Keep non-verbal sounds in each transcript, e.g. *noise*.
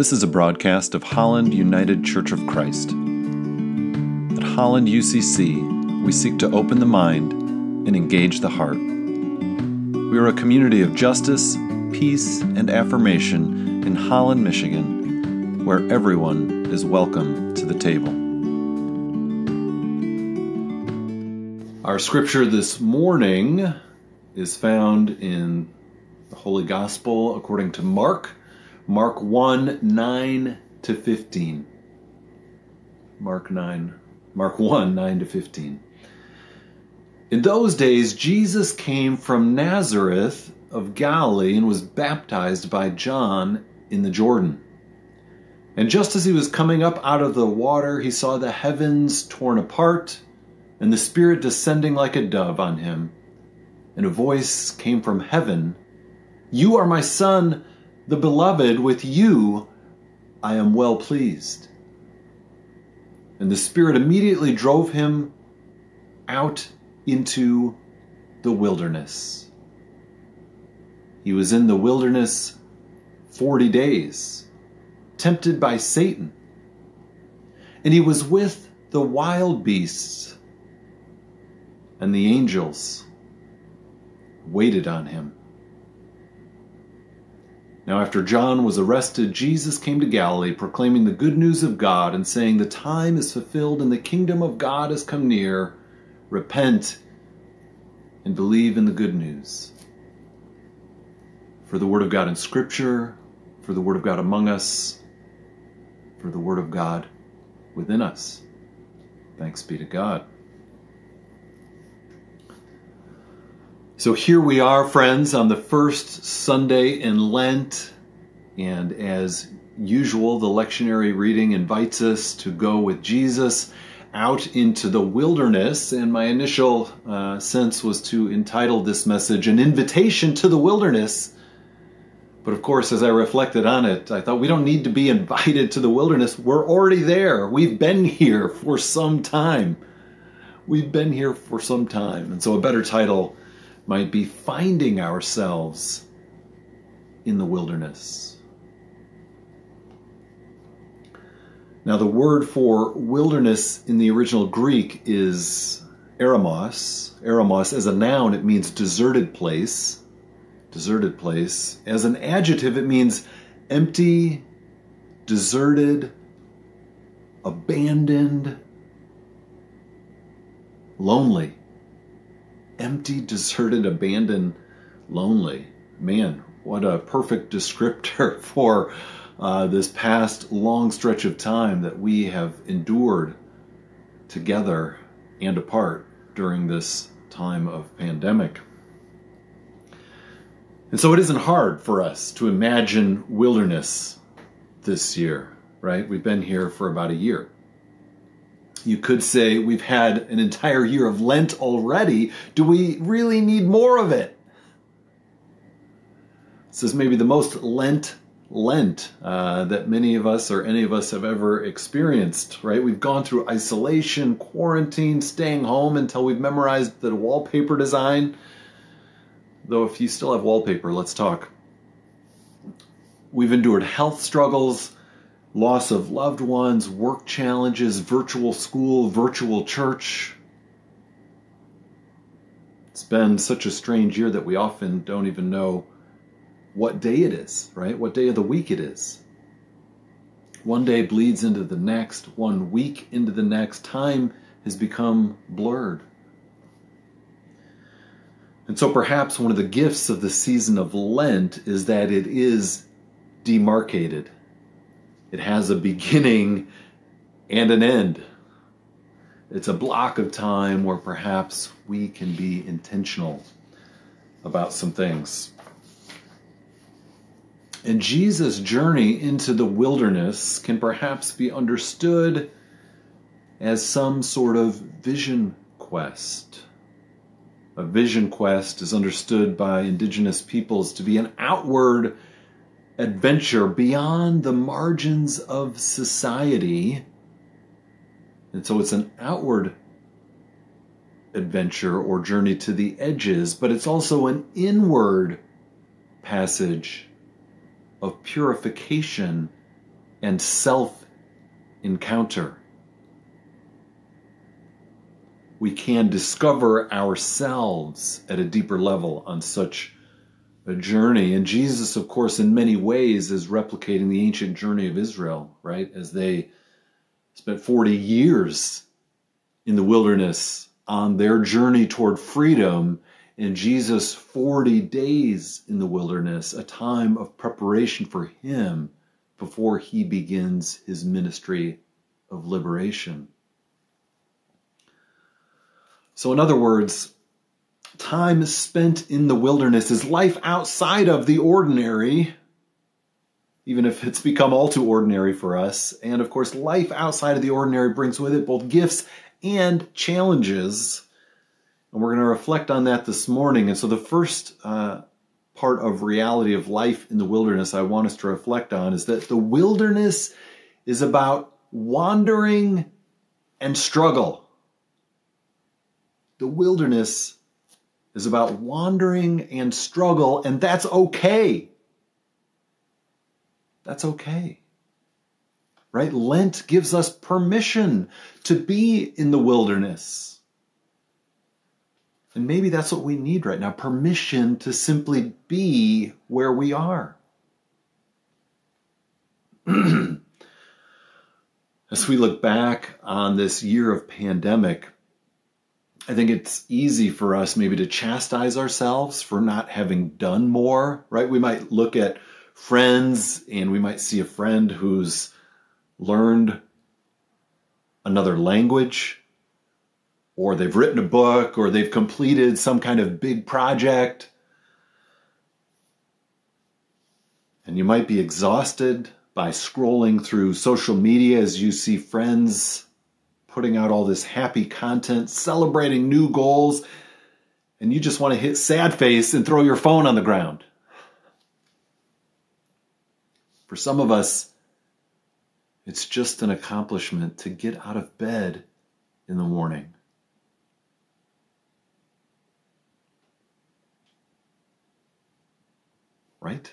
This is a broadcast of Holland United Church of Christ. At Holland UCC, we seek to open the mind and engage the heart. We are a community of justice, peace, and affirmation in Holland, Michigan, where everyone is welcome to the table. Our scripture this morning is found in the Holy Gospel according to Mark Mark 1 9 to 15. Mark 9, Mark 1 9 to 15. In those days, Jesus came from Nazareth of Galilee and was baptized by John in the Jordan. And just as he was coming up out of the water, he saw the heavens torn apart and the Spirit descending like a dove on him. And a voice came from heaven You are my Son the beloved, with you I am well pleased. And the Spirit immediately drove him out into the wilderness. He was in the wilderness 40 days, tempted by Satan. And he was with the wild beasts, and the angels waited on him. Now, after John was arrested, Jesus came to Galilee, proclaiming the good news of God and saying, The time is fulfilled and the kingdom of God has come near. Repent and believe in the good news. For the Word of God in Scripture, for the Word of God among us, for the Word of God within us. Thanks be to God. So here we are, friends, on the first Sunday in Lent. And as usual, the lectionary reading invites us to go with Jesus out into the wilderness. And my initial uh, sense was to entitle this message An Invitation to the Wilderness. But of course, as I reflected on it, I thought we don't need to be *laughs* invited to the wilderness. We're already there. We've been here for some time. We've been here for some time. And so a better title might be finding ourselves in the wilderness. Now, the word for wilderness in the original Greek is eremos. Eremos, as a noun, it means deserted place. Deserted place. As an adjective, it means empty, deserted, abandoned, lonely empty, deserted, abandoned, lonely. Man, what a perfect descriptor *laughs* for uh, this past long stretch of time that we have endured together and apart during this time of pandemic. And so it isn't hard for us to imagine wilderness this year, right? We've been here for about a year. You could say we've had an entire year of Lent already. Do we really need more of it? This is maybe the most Lent Lent uh, that many of us or any of us have ever experienced, right? We've gone through isolation, quarantine, staying home until we've memorized the wallpaper design. Though, if you still have wallpaper, let's talk. We've endured health struggles, loss of loved ones, work challenges, virtual school, virtual church. It's been such a strange year that we often don't even know what day it is, right? What day of the week it is. One day bleeds into the next, one week into the next. Time has become blurred. And so perhaps one of the gifts of the season of Lent is that it is demarcated it has a beginning and an end. It's a block of time where perhaps we can be intentional about some things. And Jesus' journey into the wilderness can perhaps be understood as some sort of vision quest. A vision quest is understood by indigenous peoples to be an outward adventure beyond the margins of society. And so it's an outward adventure or journey to the edges, but it's also an inward passage of purification and self encounter. We can discover ourselves at a deeper level on such a journey. And Jesus, of course, in many ways is replicating the ancient journey of Israel, right? As they spent 40 years in the wilderness on their journey toward freedom and Jesus 40 days in the wilderness, a time of preparation for him before he begins his ministry of liberation. So, in other words, time spent in the wilderness is life outside of the ordinary, even if it's become all too ordinary for us. And of course, life outside of the ordinary brings with it both gifts and challenges. And we're going to reflect on that this morning. And so, the first uh, part of reality of life in the wilderness I want us to reflect on is that the wilderness is about wandering and struggle. The wilderness is about wandering and struggle, and that's okay. That's okay. Right? Lent gives us permission to be in the wilderness. And maybe that's what we need right now permission to simply be where we are. *clears throat* As we look back on this year of pandemic, I think it's easy for us maybe to chastise ourselves for not having done more, right? We might look at friends and we might see a friend who's learned another language or they've written a book, or they've completed some kind of big project. And you might be exhausted by scrolling through social media as you see friends putting out all this happy content, celebrating new goals, and you just want to hit sad face and throw your phone on the ground. For some of us, it's just an accomplishment to get out of bed in the morning. right?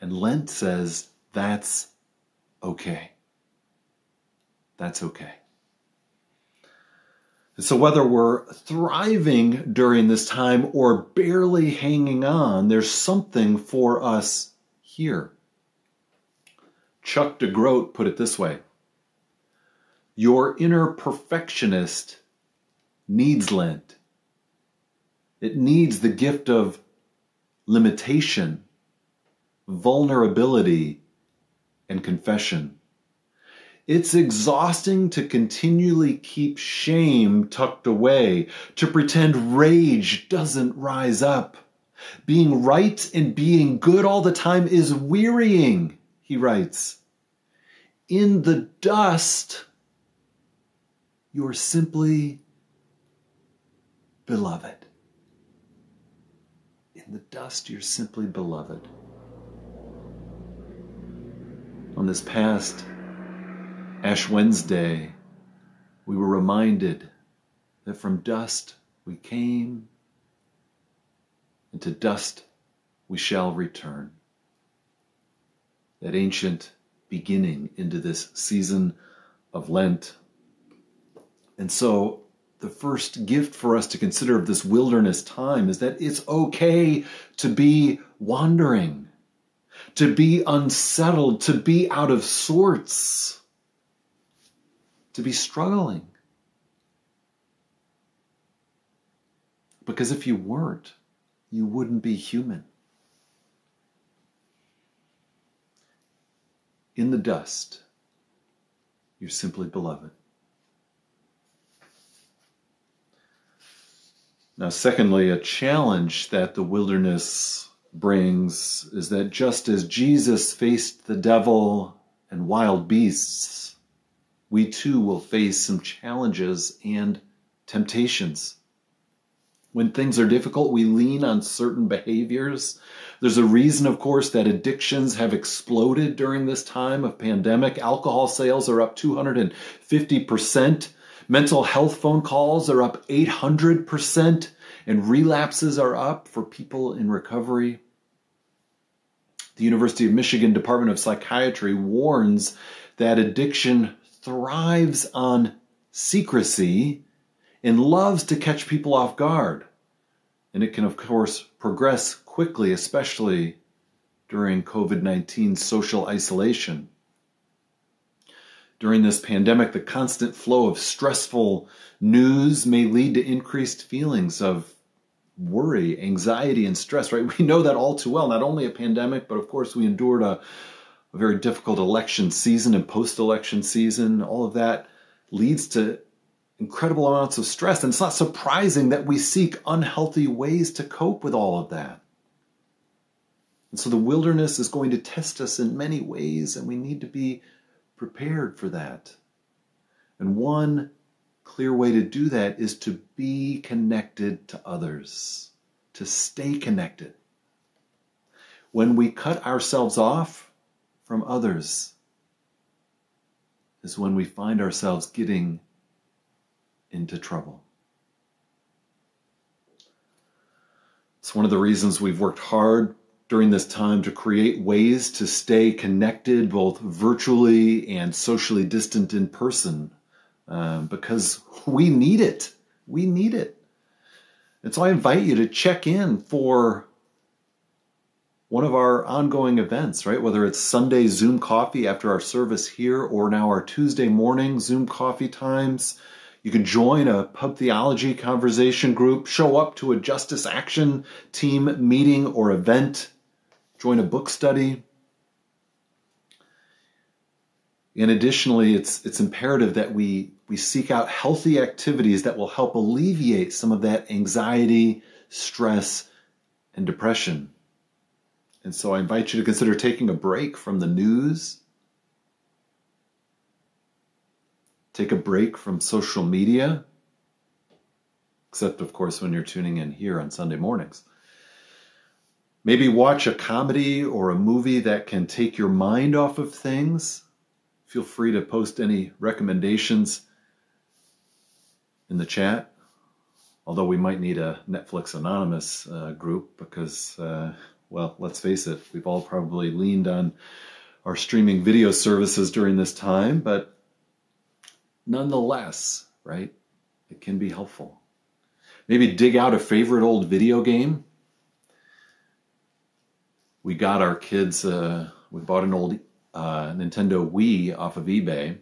And Lent says that's okay. That's okay. And so, whether we're thriving during this time or barely hanging on, there's something for us here. Chuck DeGroat put it this way Your inner perfectionist needs Lent. It needs the gift of limitation, vulnerability, and confession. It's exhausting to continually keep shame tucked away, to pretend rage doesn't rise up. Being right and being good all the time is wearying, he writes. In the dust, you're simply beloved in the dust, you're simply beloved. On this past Ash Wednesday, we were reminded that from dust we came, and to dust we shall return. That ancient beginning into this season of Lent. And so the first gift for us to consider of this wilderness time is that it's okay to be wandering, to be unsettled, to be out of sorts, to be struggling. Because if you weren't, you wouldn't be human. In the dust, you're simply beloved. Now, secondly, a challenge that the wilderness brings is that just as Jesus faced the devil and wild beasts, we too will face some challenges and temptations. When things are difficult, we lean on certain behaviors. There's a reason, of course, that addictions have exploded during this time of pandemic. Alcohol sales are up 250%. Mental health phone calls are up 800%, and relapses are up for people in recovery. The University of Michigan Department of Psychiatry warns that addiction thrives on secrecy and loves to catch people off guard. And it can, of course, progress quickly, especially during COVID 19 social isolation. During this pandemic, the constant flow of stressful news may lead to increased feelings of worry, anxiety, and stress, right? *laughs* We know that all too well. Not only a pandemic, but of course, we endured a, a very difficult election season and post election season. All of that leads to incredible amounts of stress. And it's not surprising that we seek unhealthy ways to cope with all of that. And so the wilderness is going to test us in many ways, and we need to be prepared for that. And one clear way to do that is to be connected to others, to stay connected. When we cut ourselves off from others, is when we find ourselves getting into trouble. It's one of the reasons we've worked hard during this time to create ways to stay connected both virtually and socially distant in person um, because we need it. We need it. And so I invite you to check in for one of our ongoing events, right? Whether it's Sunday Zoom coffee after our service here or now our Tuesday morning Zoom coffee times. You can join a pub theology conversation group, show up to a justice action team meeting or event, join a book study. And additionally, it's, it's imperative that we, we seek out healthy activities that will help alleviate some of that anxiety, stress, and depression. And so I invite you to consider taking a break from the news Take a break from social media, except, of course, when you're tuning in here on Sunday mornings. Maybe watch a comedy or a movie that can take your mind off of things. Feel free to post any recommendations in the chat. Although we might need a Netflix Anonymous uh, group because, uh, well, let's face it, we've all probably leaned on our streaming video services during this time, but nonetheless, right? It can be helpful. Maybe dig out a favorite old video game. We got our kids, uh, we bought an old uh, Nintendo Wii off of eBay.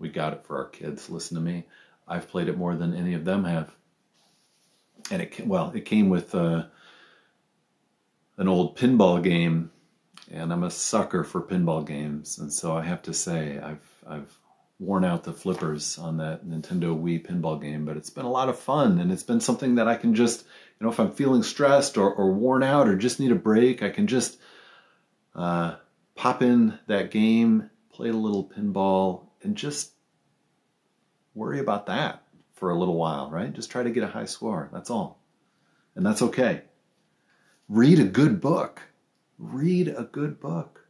We got it for our kids. Listen to me. I've played it more than any of them have. And it, well, it came with uh, an old pinball game, and I'm a sucker for pinball games. And so I have to say, I've, I've worn out the flippers on that Nintendo Wii pinball game, but it's been a lot of fun and it's been something that I can just, you know, if I'm feeling stressed or, or worn out or just need a break, I can just uh, pop in that game, play a little pinball, and just worry about that for a little while, right? Just try to get a high score. That's all. And that's okay. Read a good book. Read a good book.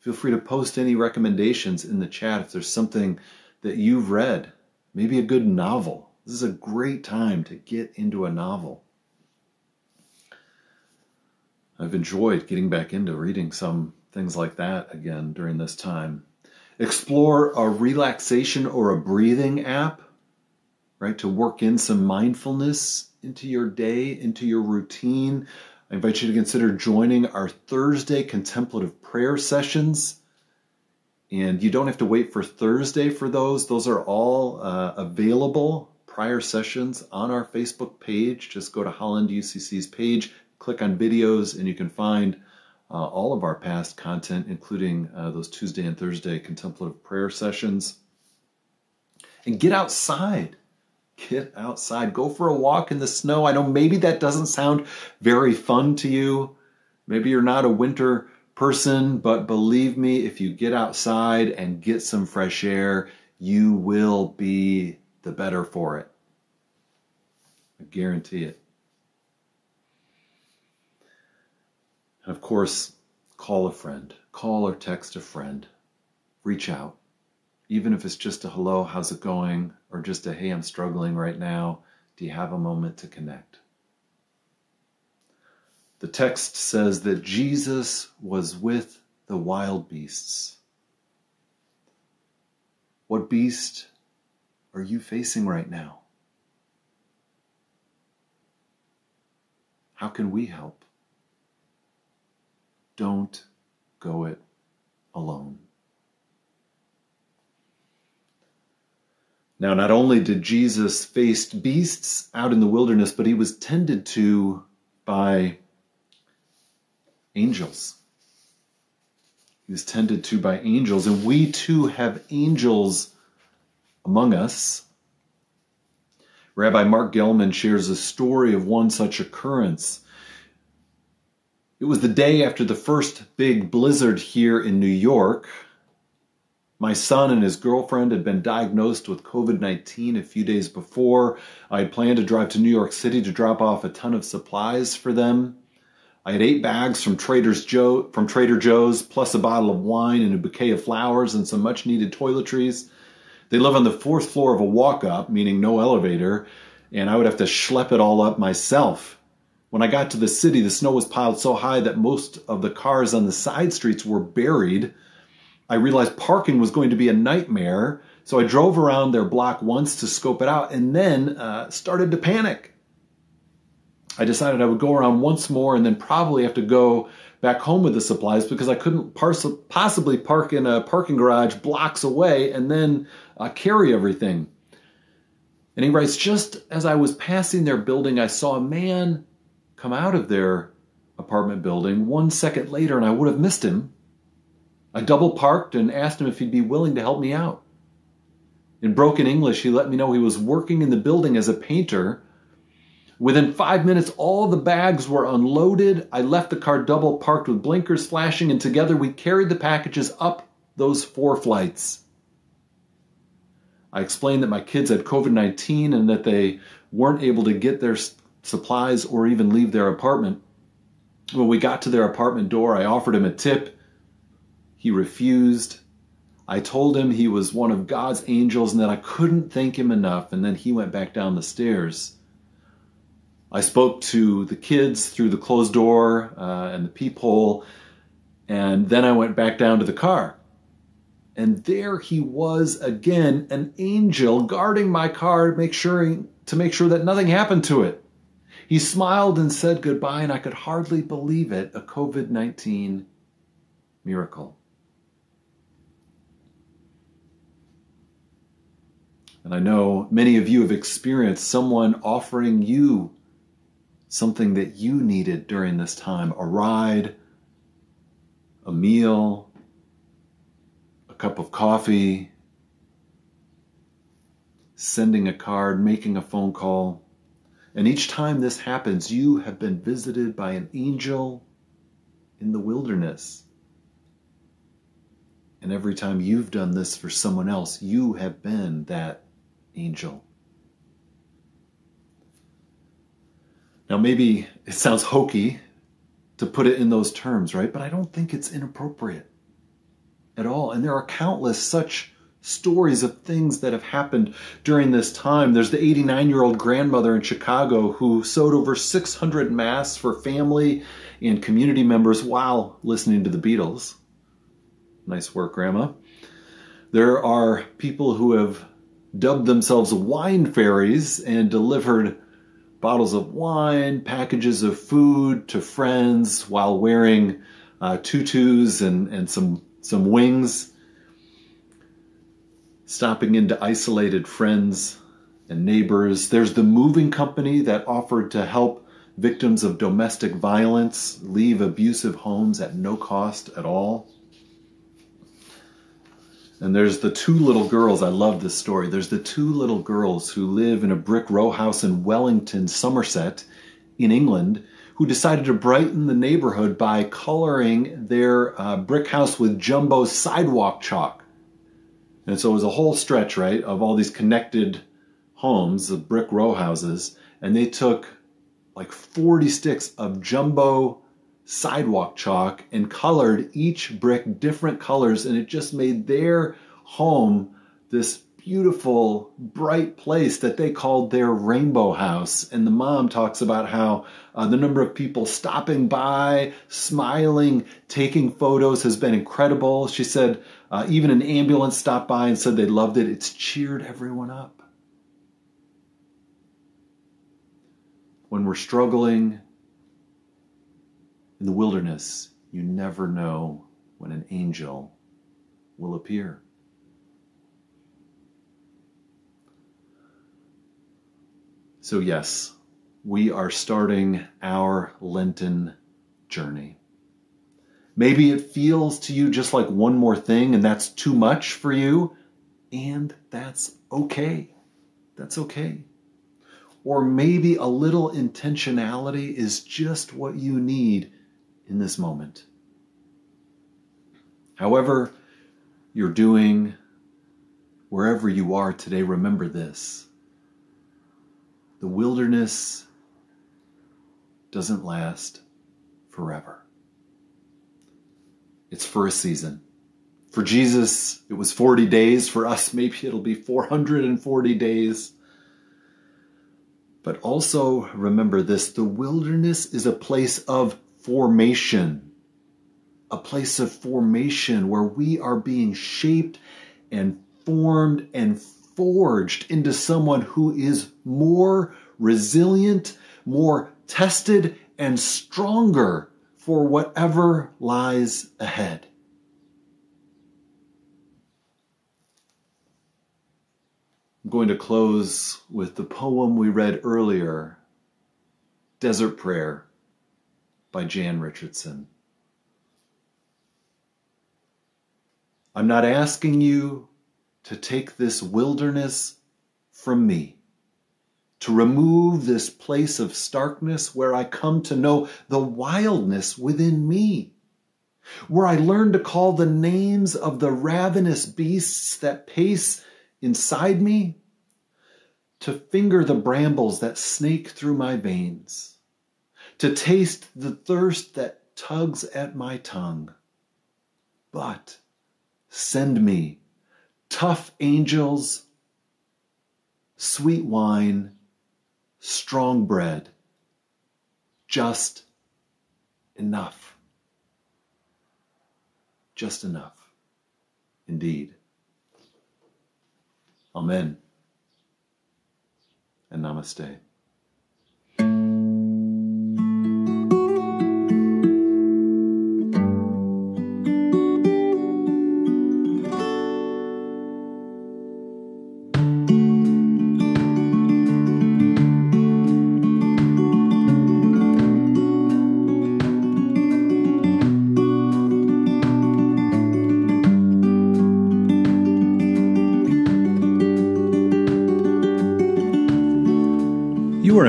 Feel free to post any recommendations in the chat if there's something that you've read, maybe a good novel. This is a great time to get into a novel. I've enjoyed getting back into reading some things like that again during this time. Explore a relaxation or a breathing app, right, to work in some mindfulness into your day, into your routine. I invite you to consider joining our Thursday contemplative prayer sessions. And you don't have to wait for Thursday for those, those are all uh, available prior sessions on our Facebook page. Just go to Holland UCC's page, click on videos, and you can find uh, all of our past content, including uh, those Tuesday and Thursday contemplative prayer sessions. And get outside. Get outside, go for a walk in the snow. I know maybe that doesn't sound very fun to you. Maybe you're not a winter person, but believe me, if you get outside and get some fresh air, you will be the better for it. I guarantee it. And of course, call a friend, call or text a friend, reach out even if it's just a hello, how's it going? Or just a hey, I'm struggling right now. Do you have a moment to connect? The text says that Jesus was with the wild beasts. What beast are you facing right now? How can we help? Don't go it alone. Now, not only did Jesus face beasts out in the wilderness, but he was tended to by angels. He was tended to by angels, and we too have angels among us. Rabbi Marc Gellman shares a story of one such occurrence. It was the day after the first big blizzard here in New York. My son and his girlfriend had been diagnosed with COVID 19 a few days before. I had planned to drive to New York City to drop off a ton of supplies for them. I had eight bags from Joe from Trader Joe's, plus a bottle of wine and a bouquet of flowers and some much needed toiletries. They live on the fourth floor of a walk up, meaning no elevator, and I would have to schlep it all up myself. When I got to the city, the snow was piled so high that most of the cars on the side streets were buried I realized parking was going to be a nightmare. So I drove around their block once to scope it out and then uh, started to panic. I decided I would go around once more and then probably have to go back home with the supplies because I couldn't possibly park in a parking garage blocks away and then uh, carry everything. And he writes, just as I was passing their building, I saw a man come out of their apartment building one second later and I would have missed him I double parked and asked him if he'd be willing to help me out. In broken English, he let me know he was working in the building as a painter. Within five minutes, all the bags were unloaded. I left the car double parked with blinkers flashing, and together we carried the packages up those four flights. I explained that my kids had COVID 19 and that they weren't able to get their supplies or even leave their apartment. When we got to their apartment door, I offered him a tip he refused. I told him he was one of God's angels and that I couldn't thank him enough, and then he went back down the stairs. I spoke to the kids through the closed door uh, and the peephole, and then I went back down to the car. And there he was again, an angel guarding my car, to make sure, to make sure that nothing happened to it. He smiled and said goodbye, and I could hardly believe it a COVID 19 miracle. And I know many of you have experienced someone offering you something that you needed during this time a ride, a meal, a cup of coffee, sending a card, making a phone call. And each time this happens, you have been visited by an angel in the wilderness. And every time you've done this for someone else, you have been that angel. Now, maybe it sounds hokey to put it in those terms, right? But I don't think it's inappropriate at all. And there are countless such stories of things that have happened during this time. There's the 89 year old grandmother in Chicago who sewed over 600 masks for family and community members while listening to the Beatles. Nice work, Grandma. There are people who have dubbed themselves wine fairies and delivered bottles of wine, packages of food to friends while wearing uh, tutus and, and some, some wings, stopping into isolated friends and neighbors. There's the moving company that offered to help victims of domestic violence leave abusive homes at no cost at all. And there's the two little girls. I love this story. There's the two little girls who live in a brick row house in Wellington, Somerset, in England, who decided to brighten the neighborhood by coloring their uh, brick house with jumbo sidewalk chalk. And so it was a whole stretch, right, of all these connected homes, the brick row houses, and they took like 40 sticks of jumbo sidewalk chalk and colored each brick different colors, and it just made their home this beautiful, bright place that they called their rainbow house. And the mom talks about how uh, the number of people stopping by, smiling, taking photos has been incredible. She said uh, even an ambulance stopped by and said they loved it. It's cheered everyone up. When we're struggling in the wilderness, you never know when an angel will appear. So, yes, we are starting our Lenten journey. Maybe it feels to you just like one more thing and that's too much for you, and that's okay. That's okay. Or maybe a little intentionality is just what you need in this moment. However, you're doing, wherever you are today, remember this the wilderness doesn't last forever. It's for a season. For Jesus, it was 40 days. For us, maybe it'll be 440 days. But also remember this the wilderness is a place of formation, a place of formation where we are being shaped and formed and forged into someone who is more resilient, more tested, and stronger for whatever lies ahead. I'm going to close with the poem we read earlier Desert Prayer by Jan Richardson. I'm not asking you to take this wilderness from me, to remove this place of starkness where I come to know the wildness within me, where I learn to call the names of the ravenous beasts that pace inside me, to finger the brambles that snake through my veins, to taste the thirst that tugs at my tongue. But send me tough angels, sweet wine, strong bread, just enough. Just enough. Indeed. Amen. And namaste.